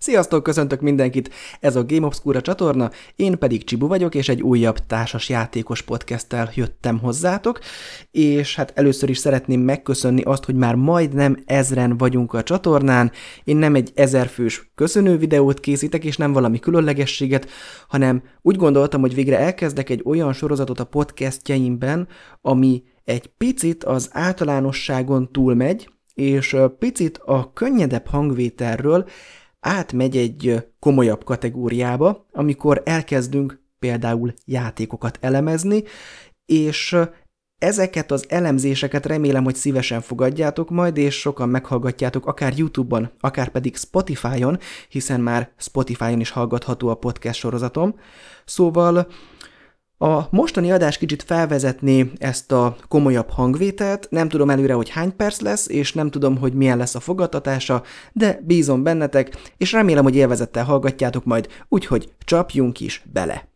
Sziasztok, köszöntök mindenkit! Ez a Game Obscura csatorna, én pedig Csibu vagyok, és egy újabb társas játékos podcasttel jöttem hozzátok, és hát először is szeretném megköszönni azt, hogy már majdnem ezren vagyunk a csatornán. Én nem egy ezerfős köszönő videót készítek, és nem valami különlegességet, hanem úgy gondoltam, hogy végre elkezdek egy olyan sorozatot a podcastjeimben, ami egy picit az általánosságon túlmegy, és picit a könnyedebb hangvételről átmegy egy komolyabb kategóriába, amikor elkezdünk például játékokat elemezni, és ezeket az elemzéseket remélem, hogy szívesen fogadjátok majd, és sokan meghallgatjátok akár YouTube-on, akár pedig Spotify-on, hiszen már Spotify-on is hallgatható a podcast sorozatom. Szóval a mostani adás kicsit felvezetné ezt a komolyabb hangvételt, nem tudom előre, hogy hány perc lesz, és nem tudom, hogy milyen lesz a fogadtatása, de bízom bennetek, és remélem, hogy élvezettel hallgatjátok majd, úgyhogy csapjunk is bele.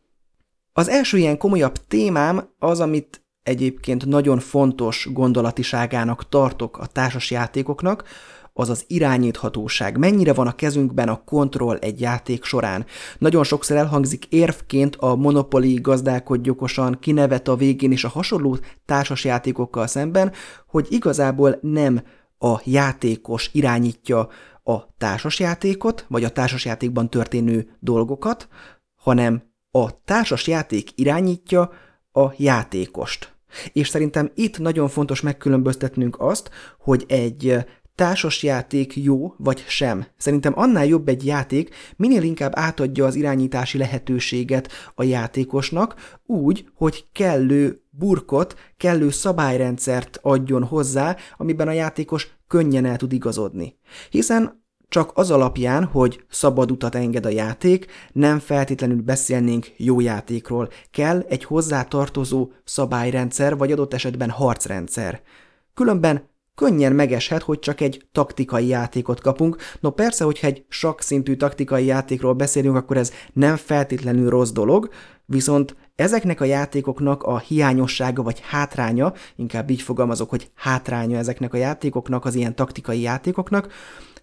Az első ilyen komolyabb témám az, amit egyébként nagyon fontos gondolatiságának tartok a társasjátékoknak, az az irányíthatóság. Mennyire van a kezünkben a kontroll egy játék során. Nagyon sokszor elhangzik érvként a Monopoly gazdálkodj okosan, kinevet a végén és a hasonló társas játékokkal szemben, hogy igazából nem a játékos irányítja a társasjátékot, vagy a társasjátékban történő dolgokat, hanem a társasjáték irányítja a játékost. És szerintem itt nagyon fontos megkülönböztetnünk azt, hogy egy társasjáték jó vagy sem. Szerintem annál jobb egy játék, minél inkább átadja az irányítási lehetőséget a játékosnak, úgy, hogy kellő burkot, kellő szabályrendszert adjon hozzá, amiben a játékos könnyen el tud igazodni. Hiszen csak az alapján, hogy szabad utat enged a játék, nem feltétlenül beszélnénk jó játékról. Kell egy hozzátartozó szabályrendszer, vagy adott esetben harcrendszer. Különben könnyen megeshet, hogy csak egy taktikai játékot kapunk. No persze, hogyha egy szintű taktikai játékról beszélünk, akkor ez nem feltétlenül rossz dolog, viszont ezeknek a játékoknak a hiányossága vagy hátránya, inkább így fogalmazok, hogy hátránya ezeknek a játékoknak, az ilyen taktikai játékoknak,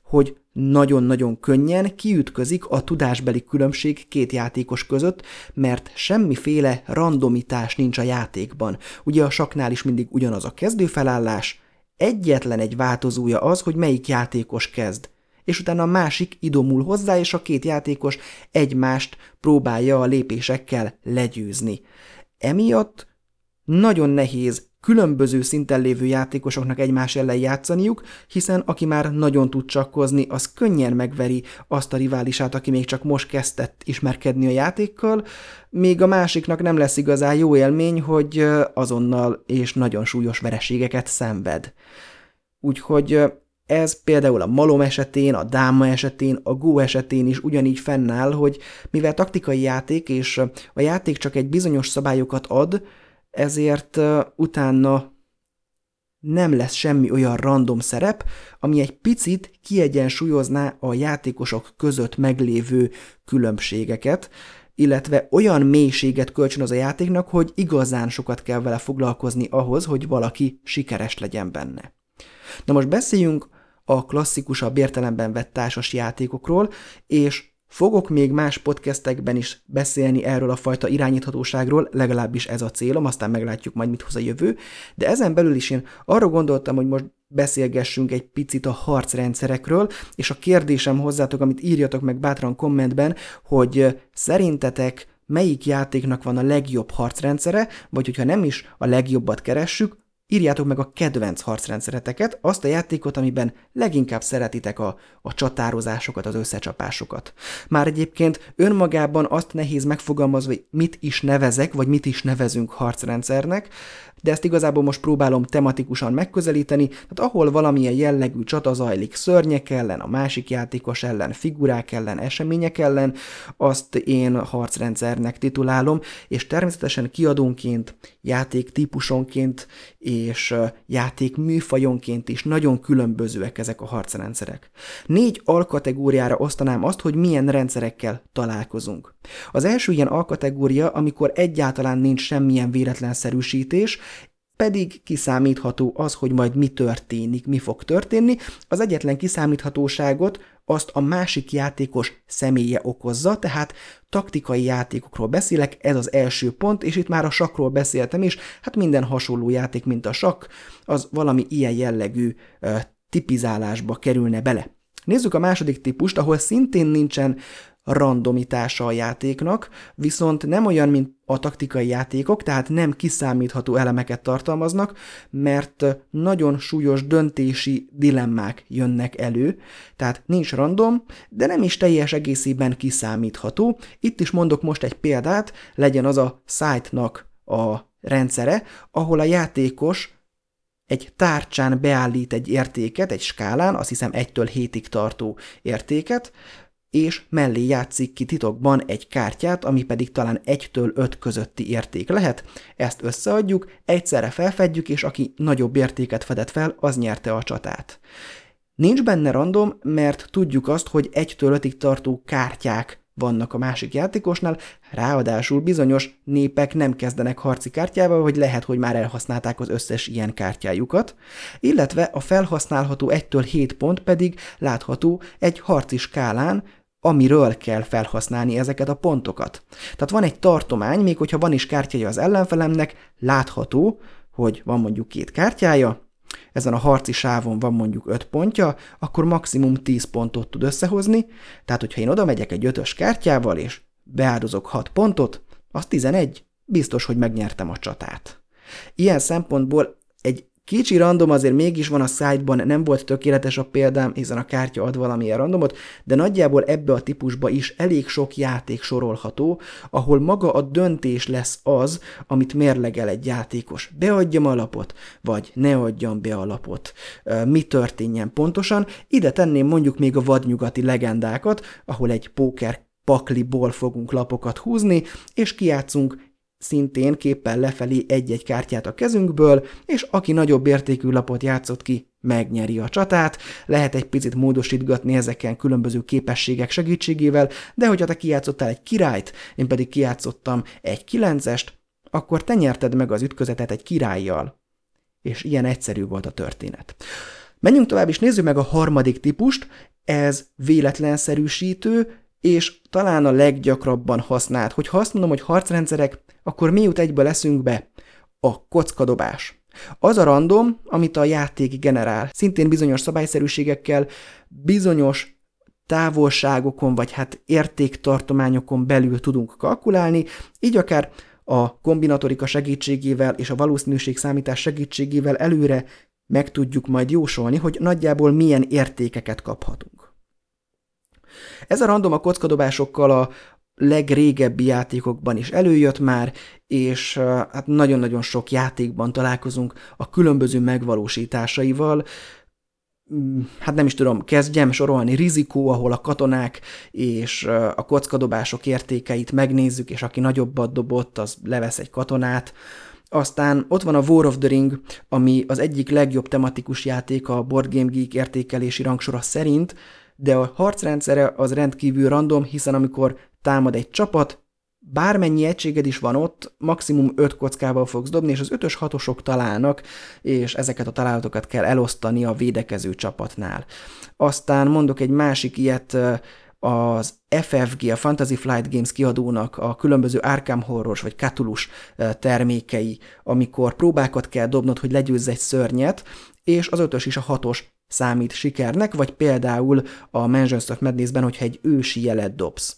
hogy nagyon-nagyon könnyen kiütközik a tudásbeli különbség két játékos között, mert semmiféle randomitás nincs a játékban. Ugye a saknál is mindig ugyanaz a kezdőfelállás, egyetlen egy változója az, hogy melyik játékos kezd, és utána a másik idomul hozzá, és a két játékos egymást próbálja a lépésekkel legyőzni. Emiatt nagyon nehéz különböző szinten lévő játékosoknak egymás ellen játszaniuk, hiszen aki már nagyon tud csakkozni, az könnyen megveri azt a riválisát, aki még csak most kezdett ismerkedni a játékkal, még a másiknak nem lesz igazán jó élmény, hogy azonnal és nagyon súlyos vereségeket szenved. Úgyhogy ez például a malom esetén, a dáma esetén, a go esetén is ugyanígy fennáll, hogy mivel taktikai játék, és a játék csak egy bizonyos szabályokat ad, ezért utána nem lesz semmi olyan random szerep, ami egy picit kiegyensúlyozná a játékosok között meglévő különbségeket, illetve olyan mélységet kölcsön az a játéknak, hogy igazán sokat kell vele foglalkozni ahhoz, hogy valaki sikeres legyen benne. Na most beszéljünk a klasszikusabb értelemben vett társas játékokról, és Fogok még más podcastekben is beszélni erről a fajta irányíthatóságról, legalábbis ez a célom, aztán meglátjuk majd, mit hoz a jövő, de ezen belül is én arra gondoltam, hogy most beszélgessünk egy picit a harcrendszerekről, és a kérdésem hozzátok, amit írjatok meg bátran kommentben, hogy szerintetek melyik játéknak van a legjobb harcrendszere, vagy hogyha nem is a legjobbat keressük, Írjátok meg a kedvenc harcrendszereteket, azt a játékot, amiben leginkább szeretitek a, a csatározásokat, az összecsapásokat. Már egyébként önmagában azt nehéz megfogalmazni, hogy mit is nevezek, vagy mit is nevezünk harcrendszernek, de ezt igazából most próbálom tematikusan megközelíteni, tehát ahol valamilyen jellegű csata zajlik szörnyek ellen, a másik játékos ellen, figurák ellen, események ellen, azt én harcrendszernek titulálom, és természetesen kiadónként, játék típusonként és játék műfajonként is nagyon különbözőek ezek a harcrendszerek. Négy alkategóriára osztanám azt, hogy milyen rendszerekkel találkozunk. Az első ilyen alkategória, amikor egyáltalán nincs semmilyen véletlenszerűsítés, pedig kiszámítható az, hogy majd mi történik, mi fog történni. Az egyetlen kiszámíthatóságot azt a másik játékos személye okozza, tehát taktikai játékokról beszélek, ez az első pont, és itt már a sakról beszéltem is, hát minden hasonló játék, mint a sakk, az valami ilyen jellegű tipizálásba kerülne bele. Nézzük a második típust, ahol szintén nincsen randomitása a játéknak, viszont nem olyan, mint a taktikai játékok, tehát nem kiszámítható elemeket tartalmaznak, mert nagyon súlyos döntési dilemmák jönnek elő, tehát nincs random, de nem is teljes egészében kiszámítható. Itt is mondok most egy példát, legyen az a site-nak a rendszere, ahol a játékos egy tárcsán beállít egy értéket, egy skálán, azt hiszem 1-től 7-ig tartó értéket, és mellé játszik ki titokban egy kártyát, ami pedig talán 1-től 5 közötti érték lehet. Ezt összeadjuk, egyszerre felfedjük, és aki nagyobb értéket fedett fel, az nyerte a csatát. Nincs benne random, mert tudjuk azt, hogy 1-től 5-ig tartó kártyák vannak a másik játékosnál, ráadásul bizonyos népek nem kezdenek harci kártyával, vagy lehet, hogy már elhasználták az összes ilyen kártyájukat, illetve a felhasználható 1-től 7 pont pedig látható egy harci skálán, amiről kell felhasználni ezeket a pontokat. Tehát van egy tartomány, még hogyha van is kártyája az ellenfelemnek, látható, hogy van mondjuk két kártyája, ezen a harci sávon van mondjuk 5 pontja, akkor maximum 10 pontot tud összehozni, tehát hogyha én oda megyek egy ötös kártyával, és beáldozok 6 pontot, az 11, biztos, hogy megnyertem a csatát. Ilyen szempontból egy Kicsi random azért mégis van a szájtban, nem volt tökéletes a példám, hiszen a kártya ad valamilyen randomot, de nagyjából ebbe a típusba is elég sok játék sorolható, ahol maga a döntés lesz az, amit mérlegel egy játékos. Beadjam a lapot, vagy ne adjam be a lapot. Mi történjen pontosan? Ide tenném mondjuk még a vadnyugati legendákat, ahol egy póker pakliból fogunk lapokat húzni, és kiátszunk szintén képpel lefelé egy-egy kártyát a kezünkből, és aki nagyobb értékű lapot játszott ki, megnyeri a csatát, lehet egy picit módosítgatni ezeken különböző képességek segítségével, de hogyha te kijátszottál egy királyt, én pedig kijátszottam egy kilencest, akkor te nyerted meg az ütközetet egy királlyal. És ilyen egyszerű volt a történet. Menjünk tovább, és nézzük meg a harmadik típust, ez véletlenszerűsítő, és talán a leggyakrabban használt. Hogy azt mondom, hogy harcrendszerek, akkor mi jut egybe leszünk be? A kockadobás. Az a random, amit a játék generál, szintén bizonyos szabályszerűségekkel, bizonyos távolságokon, vagy hát értéktartományokon belül tudunk kalkulálni, így akár a kombinatorika segítségével és a valószínűség számítás segítségével előre meg tudjuk majd jósolni, hogy nagyjából milyen értékeket kaphatunk. Ez a random a kockadobásokkal a legrégebbi játékokban is előjött már, és hát nagyon-nagyon sok játékban találkozunk a különböző megvalósításaival, mm, hát nem is tudom, kezdjem sorolni, rizikó, ahol a katonák és a kockadobások értékeit megnézzük, és aki nagyobbat dobott, az levesz egy katonát. Aztán ott van a War of the Ring, ami az egyik legjobb tematikus játék a Board Game Geek értékelési rangsora szerint, de a harcrendszere az rendkívül random, hiszen amikor támad egy csapat, bármennyi egységed is van ott, maximum 5 kockával fogsz dobni, és az 5-ös 6 találnak, és ezeket a találatokat kell elosztani a védekező csapatnál. Aztán mondok egy másik ilyet, az FFG, a Fantasy Flight Games kiadónak a különböző Arkham Horrors vagy Catulus termékei, amikor próbákat kell dobnod, hogy legyőzz egy szörnyet, és az ötös is a hatos számít sikernek, vagy például a Mansions of Madness-ben, hogyha egy ősi jelet dobsz.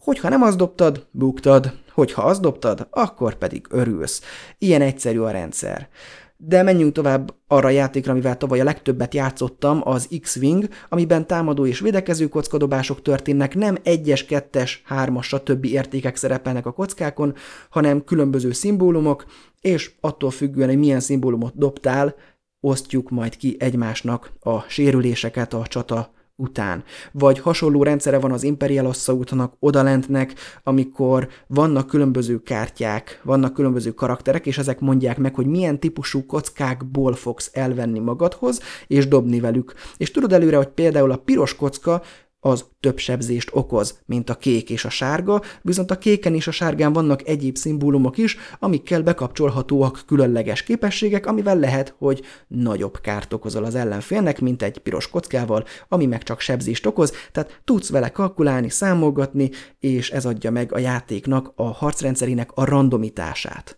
Hogyha nem azt dobtad, buktad, hogyha azt dobtad, akkor pedig örülsz. Ilyen egyszerű a rendszer. De menjünk tovább arra a játékra, amivel tavaly a legtöbbet játszottam, az X-Wing, amiben támadó és védekező kockadobások történnek, nem egyes, kettes, hármas, stb. értékek szerepelnek a kockákon, hanem különböző szimbólumok, és attól függően, hogy milyen szimbólumot dobtál, osztjuk majd ki egymásnak a sérüléseket a csata után. Vagy hasonló rendszere van az Imperial Assaultnak, odalentnek, amikor vannak különböző kártyák, vannak különböző karakterek, és ezek mondják meg, hogy milyen típusú kockákból fogsz elvenni magadhoz, és dobni velük. És tudod előre, hogy például a piros kocka az több sebzést okoz, mint a kék és a sárga, viszont a kéken és a sárgán vannak egyéb szimbólumok is, amikkel bekapcsolhatóak különleges képességek, amivel lehet, hogy nagyobb kárt okozol az ellenfélnek, mint egy piros kockával, ami meg csak sebzést okoz, tehát tudsz vele kalkulálni, számolgatni, és ez adja meg a játéknak, a harcrendszerének a randomitását.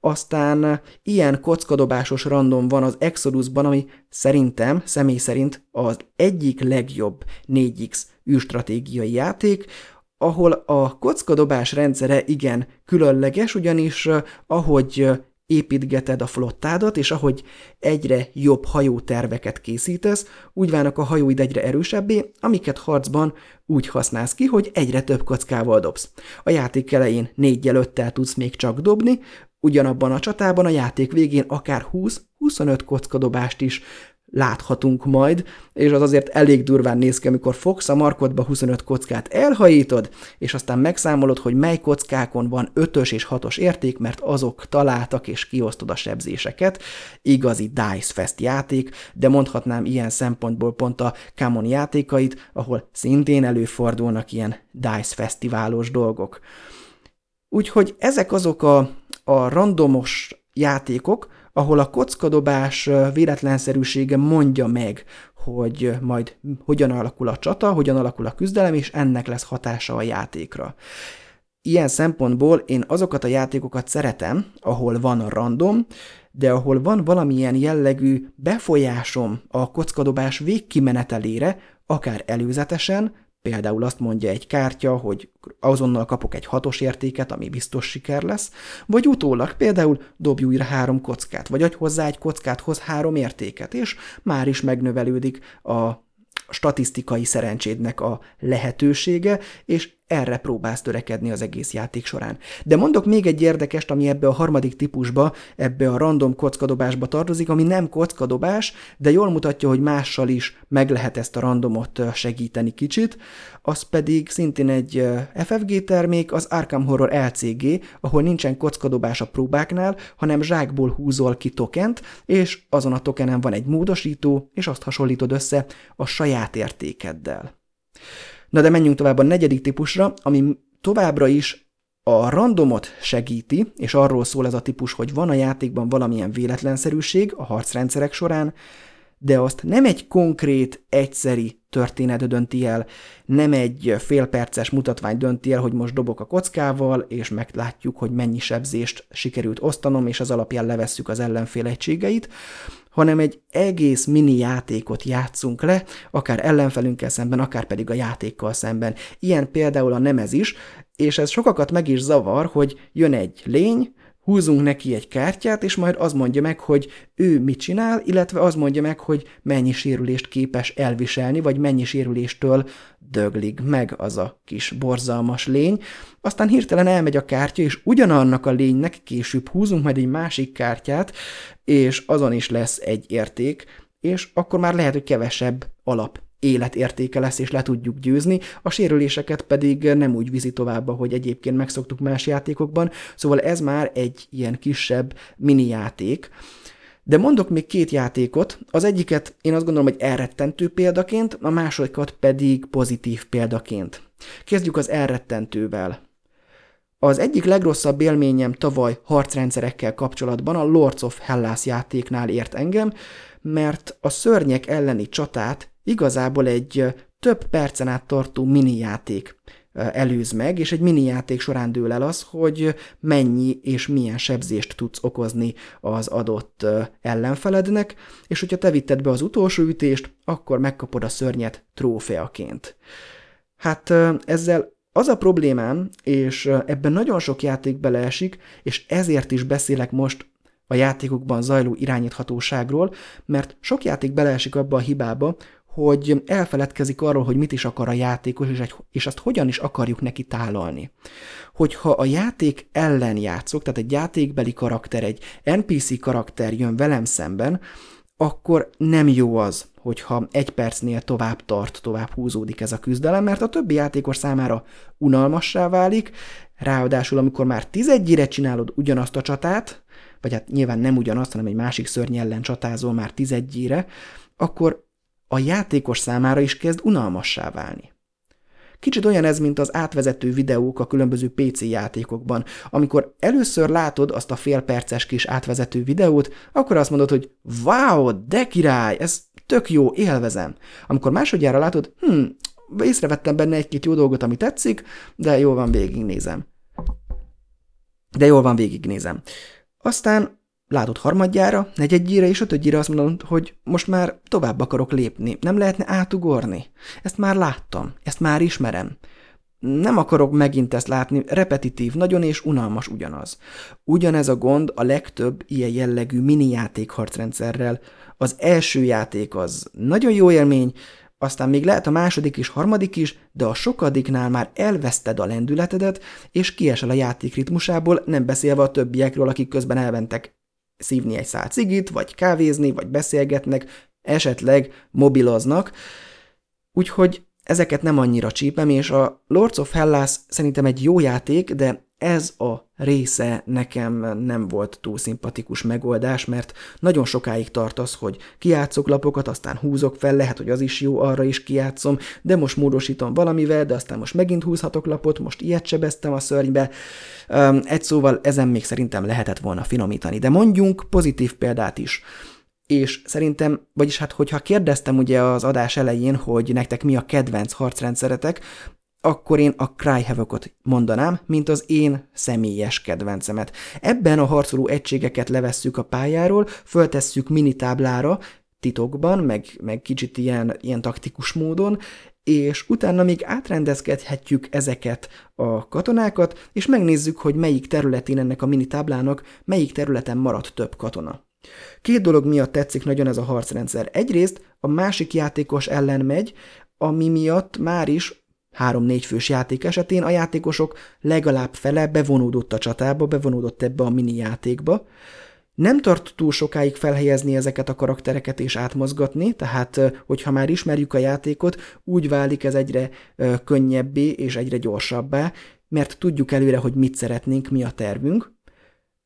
Aztán ilyen kockadobásos random van az Exodusban, ami szerintem, személy szerint az egyik legjobb 4X űrstratégiai játék, ahol a kockadobás rendszere igen különleges, ugyanis ahogy építgeted a flottádat, és ahogy egyre jobb hajóterveket készítesz, úgy válnak a hajóid egyre erősebbé, amiket harcban úgy használsz ki, hogy egyre több kockával dobsz. A játék elején négy jelöttel tudsz még csak dobni, Ugyanabban a csatában a játék végén akár 20-25 kockadobást is láthatunk majd, és az azért elég durván néz ki, amikor fogsz a markodba 25 kockát elhajítod, és aztán megszámolod, hogy mely kockákon van 5-ös és 6-os érték, mert azok találtak, és kiosztod a sebzéseket. Igazi Dice Fest játék, de mondhatnám ilyen szempontból pont a Camon játékait, ahol szintén előfordulnak ilyen Dice Fesztiválos dolgok. Úgyhogy ezek azok a a randomos játékok, ahol a kockadobás véletlenszerűsége mondja meg, hogy majd hogyan alakul a csata, hogyan alakul a küzdelem, és ennek lesz hatása a játékra. Ilyen szempontból én azokat a játékokat szeretem, ahol van a random, de ahol van valamilyen jellegű befolyásom a kockadobás végkimenetelére, akár előzetesen, Például azt mondja egy kártya, hogy azonnal kapok egy hatos értéket, ami biztos siker lesz, vagy utólag például dobj újra három kockát, vagy adj hozzá egy kockát, hoz három értéket, és már is megnövelődik a statisztikai szerencsédnek a lehetősége, és erre próbálsz törekedni az egész játék során. De mondok még egy érdekest, ami ebbe a harmadik típusba, ebbe a random kockadobásba tartozik, ami nem kockadobás, de jól mutatja, hogy mással is meg lehet ezt a randomot segíteni kicsit. Az pedig szintén egy FFG termék, az Arkham Horror LCG, ahol nincsen kockadobás a próbáknál, hanem zsákból húzol ki tokent, és azon a tokenen van egy módosító, és azt hasonlítod össze a saját értékeddel. Na de menjünk tovább a negyedik típusra, ami továbbra is a randomot segíti, és arról szól ez a típus, hogy van a játékban valamilyen véletlenszerűség a harcrendszerek során, de azt nem egy konkrét, egyszeri történet dönti el, nem egy félperces mutatvány dönti el, hogy most dobok a kockával, és meglátjuk, hogy mennyi sebzést sikerült osztanom, és az alapján levesszük az ellenfél egységeit, hanem egy egész mini játékot játszunk le, akár ellenfelünkkel szemben, akár pedig a játékkal szemben. Ilyen például a nemez is, és ez sokakat meg is zavar, hogy jön egy lény, húzunk neki egy kártyát, és majd az mondja meg, hogy ő mit csinál, illetve az mondja meg, hogy mennyi sérülést képes elviselni, vagy mennyi sérüléstől döglik meg az a kis borzalmas lény. Aztán hirtelen elmegy a kártya, és ugyanannak a lénynek később húzunk majd egy másik kártyát, és azon is lesz egy érték, és akkor már lehet, hogy kevesebb alap életértéke lesz, és le tudjuk győzni, a sérüléseket pedig nem úgy viszi tovább, hogy egyébként megszoktuk más játékokban, szóval ez már egy ilyen kisebb mini játék. De mondok még két játékot, az egyiket én azt gondolom, hogy elrettentő példaként, a másodikat pedig pozitív példaként. Kezdjük az elrettentővel. Az egyik legrosszabb élményem tavaly harcrendszerekkel kapcsolatban a Lords of Hellas játéknál ért engem, mert a szörnyek elleni csatát igazából egy több percen át tartó mini játék előz meg, és egy mini játék során dől el az, hogy mennyi és milyen sebzést tudsz okozni az adott ellenfelednek, és hogyha te vitted be az utolsó ütést, akkor megkapod a szörnyet trófeaként. Hát ezzel az a problémám, és ebben nagyon sok játék beleesik, és ezért is beszélek most a játékokban zajló irányíthatóságról, mert sok játék beleesik abba a hibába, hogy elfeledkezik arról, hogy mit is akar a játékos, és, egy, és azt hogyan is akarjuk neki tálalni. Hogyha a játék ellen játszok, tehát egy játékbeli karakter, egy NPC karakter jön velem szemben, akkor nem jó az, hogyha egy percnél tovább tart, tovább húzódik ez a küzdelem, mert a többi játékos számára unalmassá válik, ráadásul amikor már tizedjire csinálod ugyanazt a csatát, vagy hát nyilván nem ugyanazt, hanem egy másik szörny ellen csatázol már tizedjére, akkor a játékos számára is kezd unalmassá válni. Kicsit olyan ez, mint az átvezető videók a különböző PC játékokban. Amikor először látod azt a félperces kis átvezető videót, akkor azt mondod, hogy wow, de király, ez tök jó, élvezem. Amikor másodjára látod, hm, észrevettem benne egy-két jó dolgot, ami tetszik, de jól van, végignézem. De jól van, végignézem. Aztán látod harmadjára, negyedjére és ötödjére azt mondod, hogy most már tovább akarok lépni, nem lehetne átugorni. Ezt már láttam, ezt már ismerem. Nem akarok megint ezt látni, repetitív, nagyon és unalmas ugyanaz. Ugyanez a gond a legtöbb ilyen jellegű mini játék harcrendszerrel. Az első játék az nagyon jó élmény, aztán még lehet a második és harmadik is, de a sokadiknál már elveszted a lendületedet, és kiesel a játék ritmusából, nem beszélve a többiekről, akik közben elmentek szívni egy szál cigit, vagy kávézni, vagy beszélgetnek, esetleg mobiloznak. Úgyhogy ezeket nem annyira csípem, és a Lords of Hellas szerintem egy jó játék, de ez a része nekem nem volt túl szimpatikus megoldás, mert nagyon sokáig tart az, hogy kiátszok lapokat, aztán húzok fel, lehet, hogy az is jó, arra is kiátszom, de most módosítom valamivel, de aztán most megint húzhatok lapot, most ilyet sebeztem a szörnybe. Egy szóval ezen még szerintem lehetett volna finomítani, de mondjunk pozitív példát is és szerintem, vagyis hát hogyha kérdeztem ugye az adás elején, hogy nektek mi a kedvenc harcrendszeretek, akkor én a Cryhavokot mondanám, mint az én személyes kedvencemet. Ebben a harcoló egységeket levesszük a pályáról, föltesszük mini táblára, titokban, meg, meg kicsit ilyen, ilyen taktikus módon, és utána még átrendezkedhetjük ezeket a katonákat, és megnézzük, hogy melyik területén ennek a mini táblának, melyik területen maradt több katona. Két dolog miatt tetszik nagyon ez a harcrendszer. Egyrészt a másik játékos ellen megy, ami miatt már is három-négy fős játék esetén a játékosok legalább fele bevonódott a csatába, bevonódott ebbe a mini játékba. Nem tart túl sokáig felhelyezni ezeket a karaktereket és átmozgatni, tehát hogyha már ismerjük a játékot, úgy válik ez egyre könnyebbé és egyre gyorsabbá, mert tudjuk előre, hogy mit szeretnénk, mi a tervünk.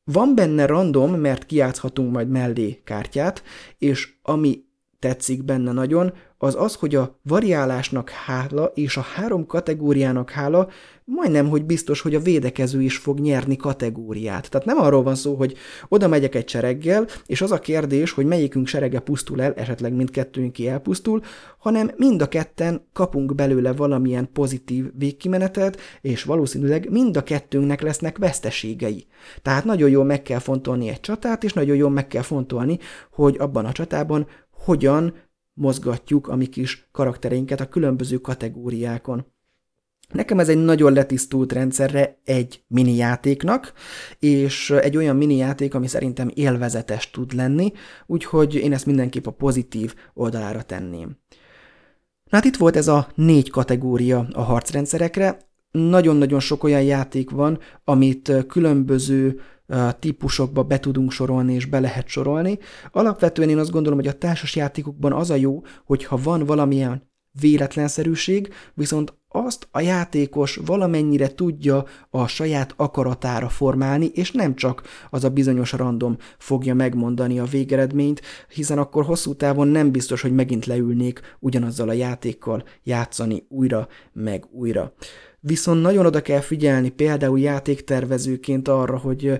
Van benne random, mert kiátszhatunk majd mellé kártyát, és ami tetszik benne nagyon, az az, hogy a variálásnak hála és a három kategóriának hála majdnem, hogy biztos, hogy a védekező is fog nyerni kategóriát. Tehát nem arról van szó, hogy oda megyek egy sereggel, és az a kérdés, hogy melyikünk serege pusztul el, esetleg mindkettőnk ki elpusztul, hanem mind a ketten kapunk belőle valamilyen pozitív végkimenetet, és valószínűleg mind a kettőnknek lesznek veszteségei. Tehát nagyon jól meg kell fontolni egy csatát, és nagyon jól meg kell fontolni, hogy abban a csatában hogyan mozgatjuk a mi kis karaktereinket a különböző kategóriákon. Nekem ez egy nagyon letisztult rendszerre egy mini játéknak, és egy olyan mini játék, ami szerintem élvezetes tud lenni, úgyhogy én ezt mindenképp a pozitív oldalára tenném. Na hát itt volt ez a négy kategória a harcrendszerekre. Nagyon-nagyon sok olyan játék van, amit különböző típusokba be tudunk sorolni és be lehet sorolni. Alapvetően én azt gondolom, hogy a társas játékokban az a jó, hogyha van valamilyen véletlenszerűség, viszont azt a játékos valamennyire tudja a saját akaratára formálni, és nem csak az a bizonyos random fogja megmondani a végeredményt, hiszen akkor hosszú távon nem biztos, hogy megint leülnék ugyanazzal a játékkal játszani újra meg újra. Viszont nagyon oda kell figyelni például játéktervezőként arra, hogy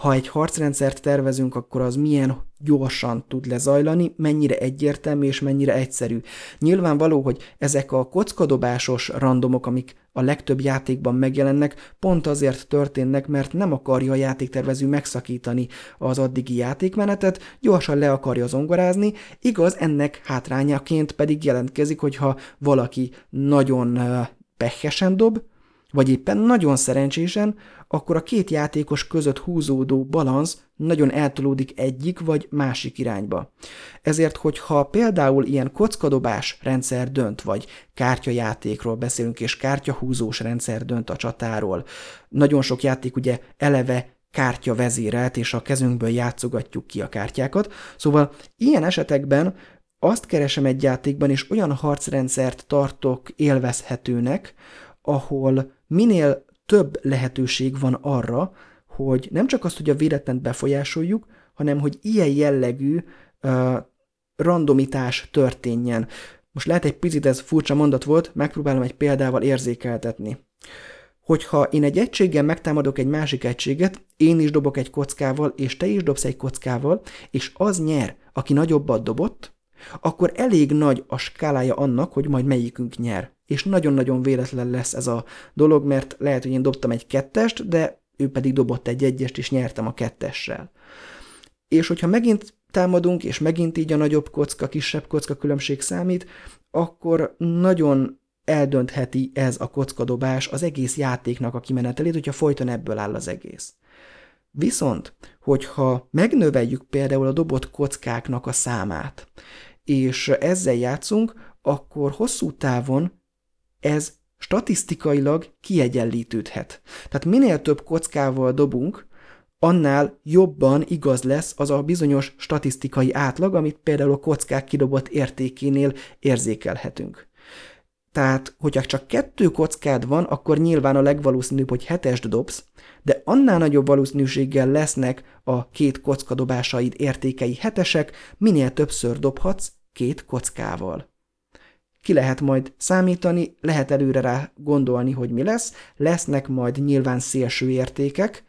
ha egy harcrendszert tervezünk, akkor az milyen gyorsan tud lezajlani, mennyire egyértelmű és mennyire egyszerű. Nyilvánvaló, hogy ezek a kockadobásos randomok, amik a legtöbb játékban megjelennek, pont azért történnek, mert nem akarja a játéktervező megszakítani az addigi játékmenetet, gyorsan le akarja zongorázni, igaz, ennek hátrányaként pedig jelentkezik, hogyha valaki nagyon pehesen dob, vagy éppen nagyon szerencsésen, akkor a két játékos között húzódó balansz nagyon eltolódik egyik vagy másik irányba. Ezért, hogyha például ilyen kockadobás rendszer dönt, vagy kártyajátékról beszélünk, és kártyahúzós rendszer dönt a csatáról, nagyon sok játék ugye eleve kártya vezérelt, és a kezünkből játszogatjuk ki a kártyákat. Szóval ilyen esetekben azt keresem egy játékban, és olyan harcrendszert tartok élvezhetőnek, ahol minél több lehetőség van arra, hogy nem csak azt, hogy a véletlent befolyásoljuk, hanem hogy ilyen jellegű uh, randomitás történjen. most lehet egy picit ez furcsa mondat volt, megpróbálom egy példával érzékeltetni. Hogyha én egy egységgel megtámadok egy másik egységet, én is dobok egy kockával, és te is dobsz egy kockával, és az nyer, aki nagyobbat dobott, akkor elég nagy a skálája annak, hogy majd melyikünk nyer. És nagyon-nagyon véletlen lesz ez a dolog, mert lehet, hogy én dobtam egy kettest, de ő pedig dobott egy egyest, és nyertem a kettessel. És hogyha megint támadunk, és megint így a nagyobb kocka, kisebb kocka különbség számít, akkor nagyon eldöntheti ez a kockadobás az egész játéknak a kimenetelét, hogyha folyton ebből áll az egész. Viszont, hogyha megnöveljük például a dobott kockáknak a számát, és ezzel játszunk, akkor hosszú távon ez statisztikailag kiegyenlítődhet. Tehát minél több kockával dobunk, annál jobban igaz lesz az a bizonyos statisztikai átlag, amit például a kockák kidobott értékénél érzékelhetünk. Tehát, hogyha csak kettő kockád van, akkor nyilván a legvalószínűbb, hogy hetest dobsz, de annál nagyobb valószínűséggel lesznek a két kockadobásaid értékei hetesek, minél többször dobhatsz két kockával. Ki lehet majd számítani, lehet előre rá gondolni, hogy mi lesz, lesznek majd nyilván szélső értékek,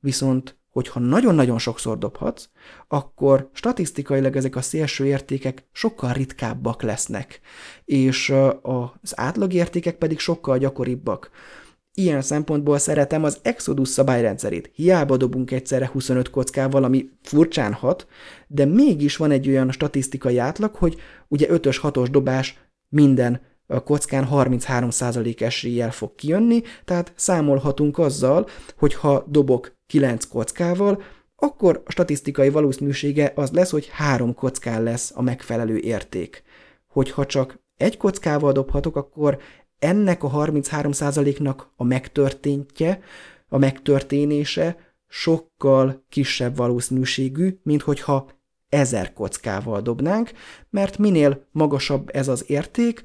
viszont hogyha nagyon-nagyon sokszor dobhatsz, akkor statisztikailag ezek a szélső értékek sokkal ritkábbak lesznek, és az átlagértékek pedig sokkal gyakoribbak. Ilyen szempontból szeretem az Exodus szabályrendszerét. Hiába dobunk egyszerre 25 kockával, ami furcsán hat, de mégis van egy olyan statisztikai átlag, hogy ugye 5-ös, 6-os dobás minden a kockán 33% eséllyel fog kijönni, tehát számolhatunk azzal, hogy ha dobok 9 kockával, akkor a statisztikai valószínűsége az lesz, hogy három kockán lesz a megfelelő érték. Hogyha csak egy kockával dobhatok, akkor ennek a 33%-nak a megtörténtje, a megtörténése sokkal kisebb valószínűségű, mint hogyha ezer kockával dobnánk, mert minél magasabb ez az érték,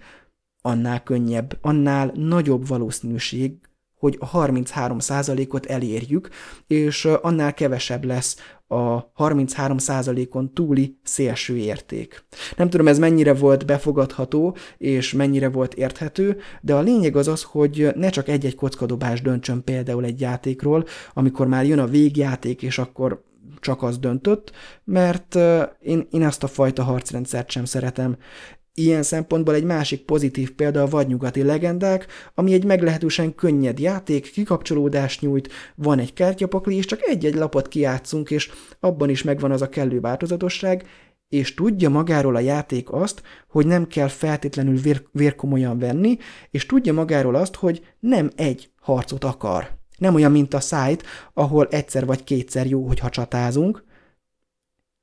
annál könnyebb, annál nagyobb valószínűség, hogy a 33%-ot elérjük, és annál kevesebb lesz a 33%-on túli szélső érték. Nem tudom, ez mennyire volt befogadható, és mennyire volt érthető, de a lényeg az az, hogy ne csak egy-egy kockadobás döntsön például egy játékról, amikor már jön a végjáték, és akkor csak az döntött, mert én, én ezt a fajta harcrendszert sem szeretem. Ilyen szempontból egy másik pozitív példa a vadnyugati legendák, ami egy meglehetősen könnyed játék, kikapcsolódást nyújt, van egy kártyapakli, és csak egy-egy lapot kiátszunk, és abban is megvan az a kellő változatosság, és tudja magáról a játék azt, hogy nem kell feltétlenül vér, vérkomolyan venni, és tudja magáról azt, hogy nem egy harcot akar. Nem olyan, mint a szájt, ahol egyszer vagy kétszer jó, hogyha csatázunk,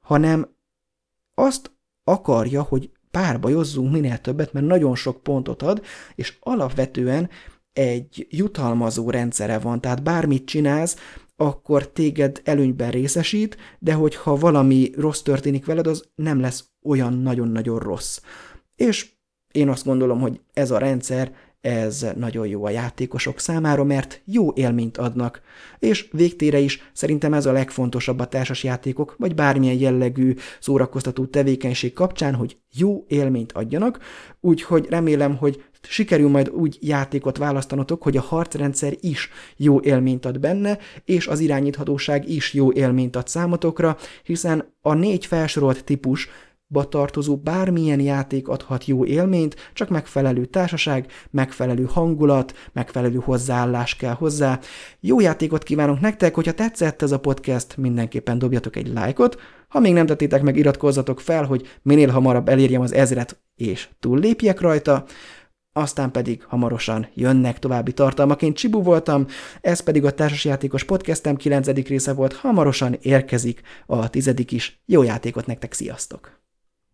hanem azt akarja, hogy párbajozzunk minél többet, mert nagyon sok pontot ad, és alapvetően egy jutalmazó rendszere van, tehát bármit csinálsz, akkor téged előnyben részesít, de hogyha valami rossz történik veled, az nem lesz olyan nagyon-nagyon rossz. És én azt gondolom, hogy ez a rendszer ez nagyon jó a játékosok számára, mert jó élményt adnak. És végtére is szerintem ez a legfontosabb a társasjátékok, vagy bármilyen jellegű szórakoztató tevékenység kapcsán, hogy jó élményt adjanak, úgyhogy remélem, hogy sikerül majd úgy játékot választanotok, hogy a harcrendszer is jó élményt ad benne, és az irányíthatóság is jó élményt ad számotokra, hiszen a négy felsorolt típus ba tartozó bármilyen játék adhat jó élményt, csak megfelelő társaság, megfelelő hangulat, megfelelő hozzáállás kell hozzá. Jó játékot kívánok nektek, hogyha tetszett ez a podcast, mindenképpen dobjatok egy lájkot, ha még nem tettétek meg, iratkozzatok fel, hogy minél hamarabb elérjem az ezret és túllépjek rajta, aztán pedig hamarosan jönnek további tartalmak. Én Csibu voltam, ez pedig a Társasjátékos Podcastem 9. része volt, hamarosan érkezik a tizedik is. Jó játékot nektek, sziasztok!